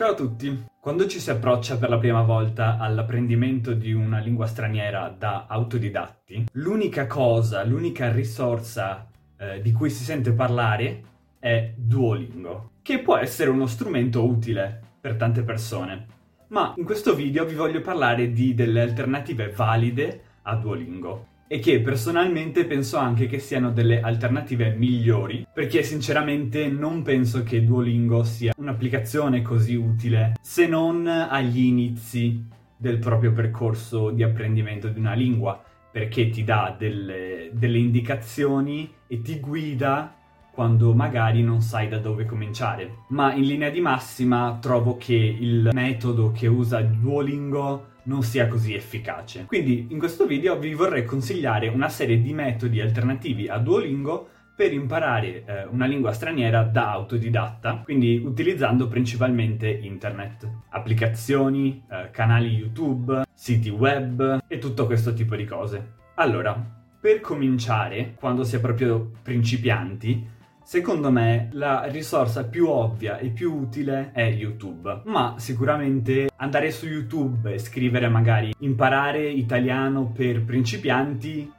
Ciao a tutti! Quando ci si approccia per la prima volta all'apprendimento di una lingua straniera da autodidatti, l'unica cosa, l'unica risorsa eh, di cui si sente parlare è Duolingo, che può essere uno strumento utile per tante persone. Ma in questo video vi voglio parlare di delle alternative valide a Duolingo e che personalmente penso anche che siano delle alternative migliori, perché sinceramente non penso che Duolingo sia un'applicazione così utile se non agli inizi del proprio percorso di apprendimento di una lingua, perché ti dà delle, delle indicazioni e ti guida quando magari non sai da dove cominciare. Ma in linea di massima trovo che il metodo che usa Duolingo non sia così efficace. Quindi in questo video vi vorrei consigliare una serie di metodi alternativi a Duolingo per imparare eh, una lingua straniera da autodidatta, quindi utilizzando principalmente internet, applicazioni, eh, canali YouTube, siti web e tutto questo tipo di cose. Allora, per cominciare, quando si è proprio principianti, Secondo me la risorsa più ovvia e più utile è YouTube, ma sicuramente andare su YouTube e scrivere magari imparare italiano per principianti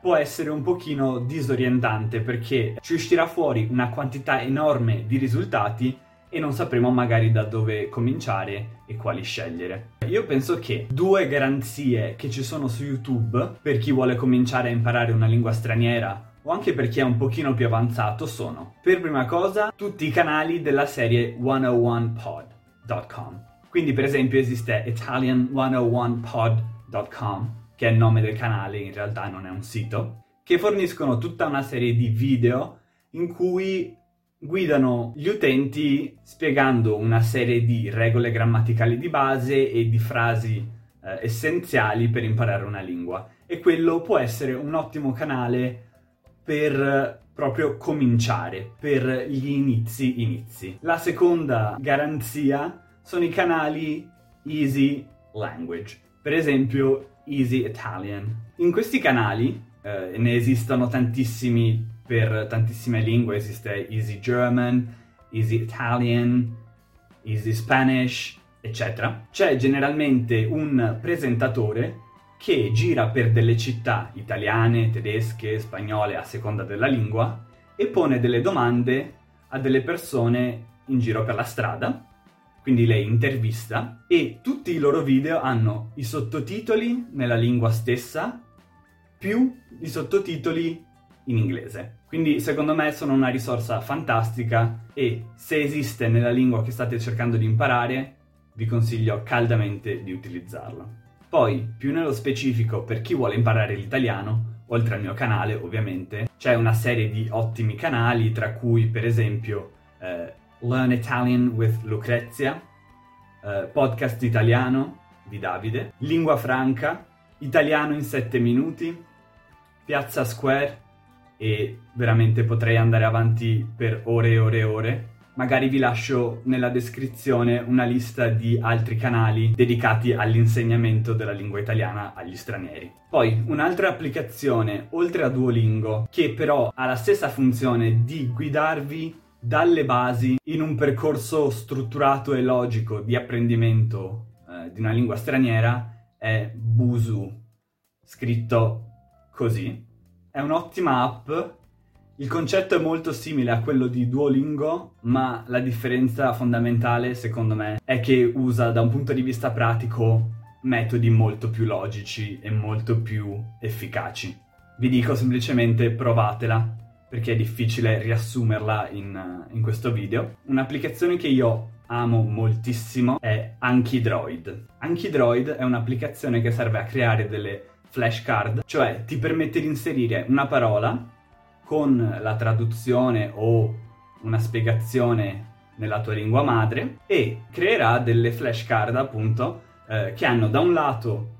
può essere un pochino disorientante perché ci uscirà fuori una quantità enorme di risultati e non sapremo magari da dove cominciare e quali scegliere. Io penso che due garanzie che ci sono su YouTube per chi vuole cominciare a imparare una lingua straniera o anche per chi è un pochino più avanzato sono, per prima cosa, tutti i canali della serie 101pod.com. Quindi per esempio esiste Italian101pod.com, che è il nome del canale, in realtà non è un sito, che forniscono tutta una serie di video in cui guidano gli utenti spiegando una serie di regole grammaticali di base e di frasi eh, essenziali per imparare una lingua. E quello può essere un ottimo canale per proprio cominciare, per gli inizi inizi. La seconda garanzia sono i canali Easy Language, per esempio Easy Italian. In questi canali eh, ne esistono tantissimi per tantissime lingue, esiste Easy German, Easy Italian, Easy Spanish, eccetera. C'è generalmente un presentatore che gira per delle città italiane, tedesche, spagnole, a seconda della lingua, e pone delle domande a delle persone in giro per la strada, quindi le intervista, e tutti i loro video hanno i sottotitoli nella lingua stessa, più i sottotitoli in inglese. Quindi secondo me sono una risorsa fantastica e se esiste nella lingua che state cercando di imparare, vi consiglio caldamente di utilizzarla. Poi, più nello specifico, per chi vuole imparare l'italiano, oltre al mio canale ovviamente, c'è una serie di ottimi canali, tra cui per esempio eh, Learn Italian with Lucrezia, eh, Podcast Italiano di Davide, Lingua Franca, Italiano in 7 minuti, Piazza Square e veramente potrei andare avanti per ore e ore e ore magari vi lascio nella descrizione una lista di altri canali dedicati all'insegnamento della lingua italiana agli stranieri. Poi un'altra applicazione, oltre a Duolingo, che però ha la stessa funzione di guidarvi dalle basi in un percorso strutturato e logico di apprendimento eh, di una lingua straniera, è Busu, scritto così. È un'ottima app il concetto è molto simile a quello di Duolingo, ma la differenza fondamentale, secondo me, è che usa da un punto di vista pratico metodi molto più logici e molto più efficaci. Vi dico semplicemente provatela, perché è difficile riassumerla in, in questo video. Un'applicazione che io amo moltissimo è Anchidroid. Anchidroid è un'applicazione che serve a creare delle flashcard, cioè ti permette di inserire una parola con la traduzione o una spiegazione nella tua lingua madre e creerà delle flashcard appunto eh, che hanno da un lato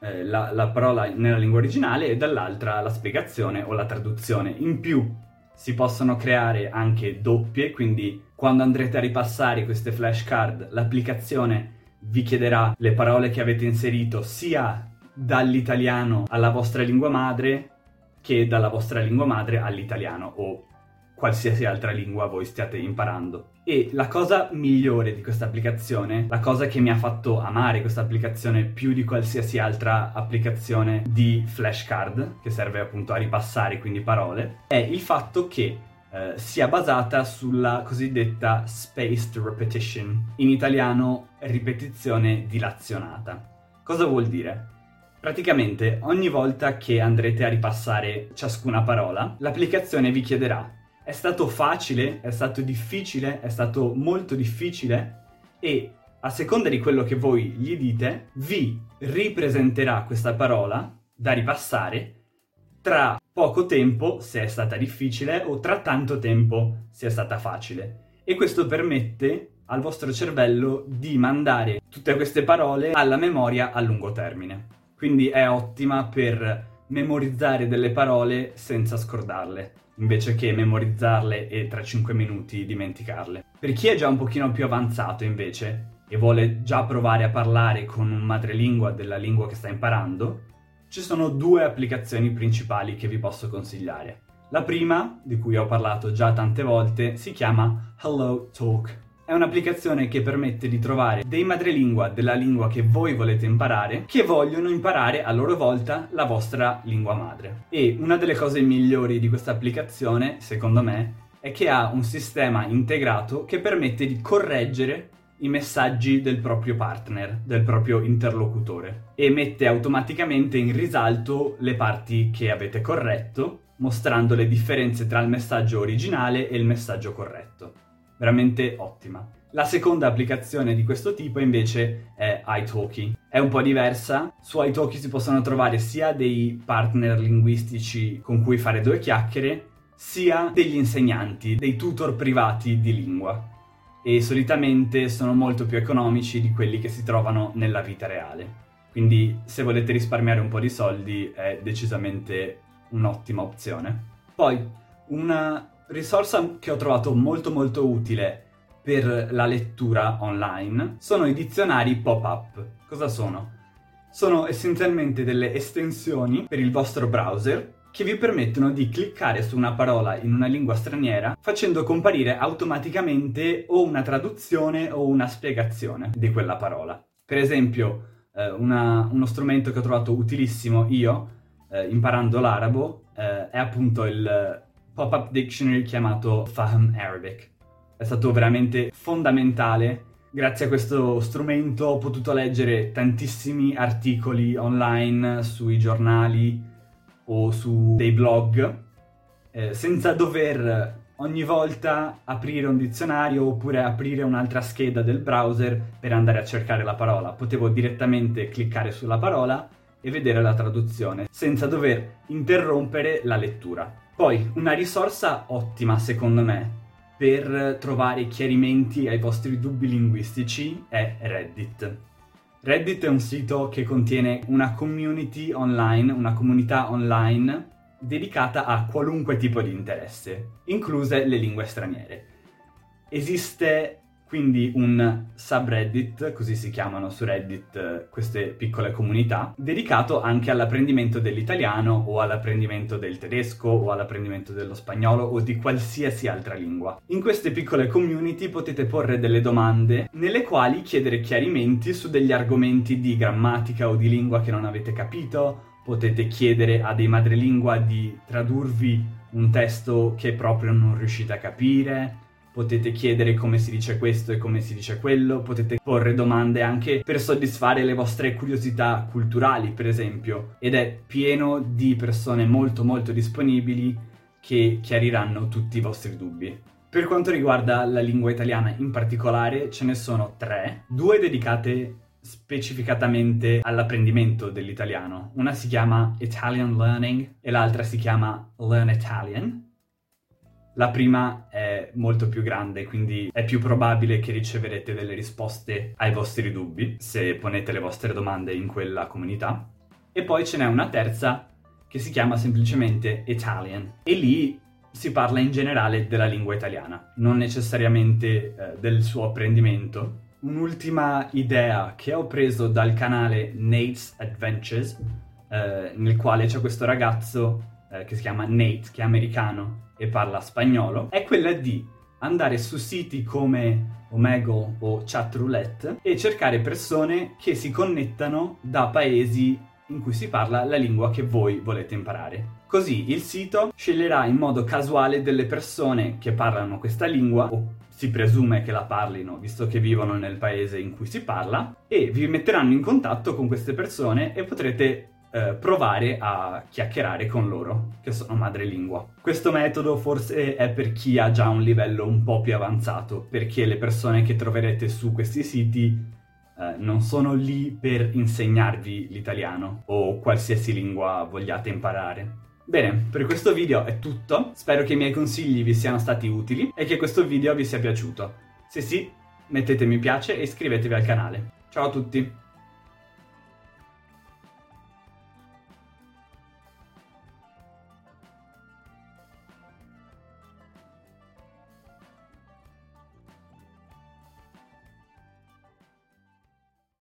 eh, la, la, parola nella lingua originale e dall'altra la spiegazione o la traduzione. In più si possono creare anche doppie, quindi quando andrete a ripassare queste flashcard l'applicazione vi chiederà le parole che avete inserito sia dall'italiano alla vostra lingua madre che dalla vostra lingua madre all'italiano o qualsiasi altra lingua voi stiate imparando. E la cosa migliore di questa applicazione, la cosa che mi ha fatto amare questa applicazione più di qualsiasi altra applicazione di flashcard, che serve appunto a ripassare quindi parole, è il fatto che eh, sia basata sulla cosiddetta spaced repetition, in italiano ripetizione dilazionata. Cosa vuol dire? Praticamente ogni volta che andrete a ripassare ciascuna parola, l'applicazione vi chiederà è stato facile, è stato difficile, è stato molto difficile? E a seconda di quello che voi gli dite, vi ripresenterà questa parola da ripassare tra poco tempo se è stata difficile o tra tanto tempo se è stata facile. E questo permette al vostro cervello di mandare tutte queste parole alla memoria a lungo termine quindi è ottima per memorizzare delle parole senza scordarle, invece che memorizzarle e tra 5 minuti dimenticarle. Per chi è già un pochino più avanzato invece e vuole già provare a parlare con un madrelingua della lingua che sta imparando, ci sono due applicazioni principali che vi posso consigliare. La prima, di cui ho parlato già tante volte, si chiama Hello Talk è un'applicazione che permette di trovare dei madrelingua della lingua che voi volete imparare che vogliono imparare a loro volta la vostra lingua madre. E una delle cose migliori di questa applicazione, secondo me, è che ha un sistema integrato che permette di correggere i messaggi del proprio partner, del proprio interlocutore e mette automaticamente in risalto le parti che avete corretto, mostrando le differenze tra il messaggio originale e il messaggio corretto veramente ottima. La seconda applicazione di questo tipo invece è italki. È un po' diversa, su italki si possono trovare sia dei partner linguistici con cui fare due chiacchiere, sia degli insegnanti, dei tutor privati di lingua. E solitamente sono molto più economici di quelli che si trovano nella vita reale. Quindi se volete risparmiare un po' di soldi è decisamente un'ottima opzione. Poi, una risorsa che ho trovato molto molto utile per la lettura online sono i dizionari pop-up. Cosa sono? Sono essenzialmente delle estensioni per il vostro browser che vi permettono di cliccare su una parola in una lingua straniera facendo comparire automaticamente o una traduzione o una spiegazione di quella parola. Per esempio, eh, una, uno strumento che ho trovato utilissimo io, eh, imparando l'arabo, eh, è appunto il pop-up dictionary chiamato Fahm Arabic. È stato veramente fondamentale. Grazie a questo strumento ho potuto leggere tantissimi articoli online sui giornali o su dei blog eh, senza dover ogni volta aprire un dizionario oppure aprire un'altra scheda del browser per andare a cercare la parola. Potevo direttamente cliccare sulla parola e vedere la traduzione senza dover interrompere la lettura. Poi, una risorsa ottima secondo me per trovare chiarimenti ai vostri dubbi linguistici è Reddit. Reddit è un sito che contiene una community online, una comunità online dedicata a qualunque tipo di interesse, incluse le lingue straniere. Esiste quindi un subreddit, così si chiamano su Reddit eh, queste piccole comunità, dedicato anche all'apprendimento dell'italiano o all'apprendimento del tedesco o all'apprendimento dello spagnolo o di qualsiasi altra lingua. In queste piccole community potete porre delle domande nelle quali chiedere chiarimenti su degli argomenti di grammatica o di lingua che non avete capito, potete chiedere a dei madrelingua di tradurvi un testo che proprio non riuscite a capire, potete chiedere come si dice questo e come si dice quello, potete porre domande anche per soddisfare le vostre curiosità culturali, per esempio, ed è pieno di persone molto molto disponibili che chiariranno tutti i vostri dubbi. Per quanto riguarda la lingua italiana in particolare, ce ne sono tre, due dedicate specificatamente all'apprendimento dell'italiano. Una si chiama Italian Learning e l'altra si chiama Learn Italian la prima è molto più grande, quindi è più probabile che riceverete delle risposte ai vostri dubbi se ponete le vostre domande in quella comunità. E poi ce n'è una terza che si chiama semplicemente Italian e lì si parla in generale della lingua italiana, non necessariamente eh, del suo apprendimento. Un'ultima idea che ho preso dal canale Nate's Adventures, eh, nel quale c'è questo ragazzo eh, che si chiama Nate, che è americano, e parla spagnolo è quella di andare su siti come Omegle o Chatroulette e cercare persone che si connettano da paesi in cui si parla la lingua che voi volete imparare. Così il sito sceglierà in modo casuale delle persone che parlano questa lingua o si presume che la parlino visto che vivono nel paese in cui si parla e vi metteranno in contatto con queste persone e potrete eh, provare a chiacchierare con loro, che sono madrelingua. Questo metodo forse è per chi ha già un livello un po' più avanzato, perché le persone che troverete su questi siti eh, non sono lì per insegnarvi l'italiano o qualsiasi lingua vogliate imparare. Bene, per questo video è tutto, spero che i miei consigli vi siano stati utili e che questo video vi sia piaciuto. Se sì, mettete mi piace e iscrivetevi al canale. Ciao a tutti!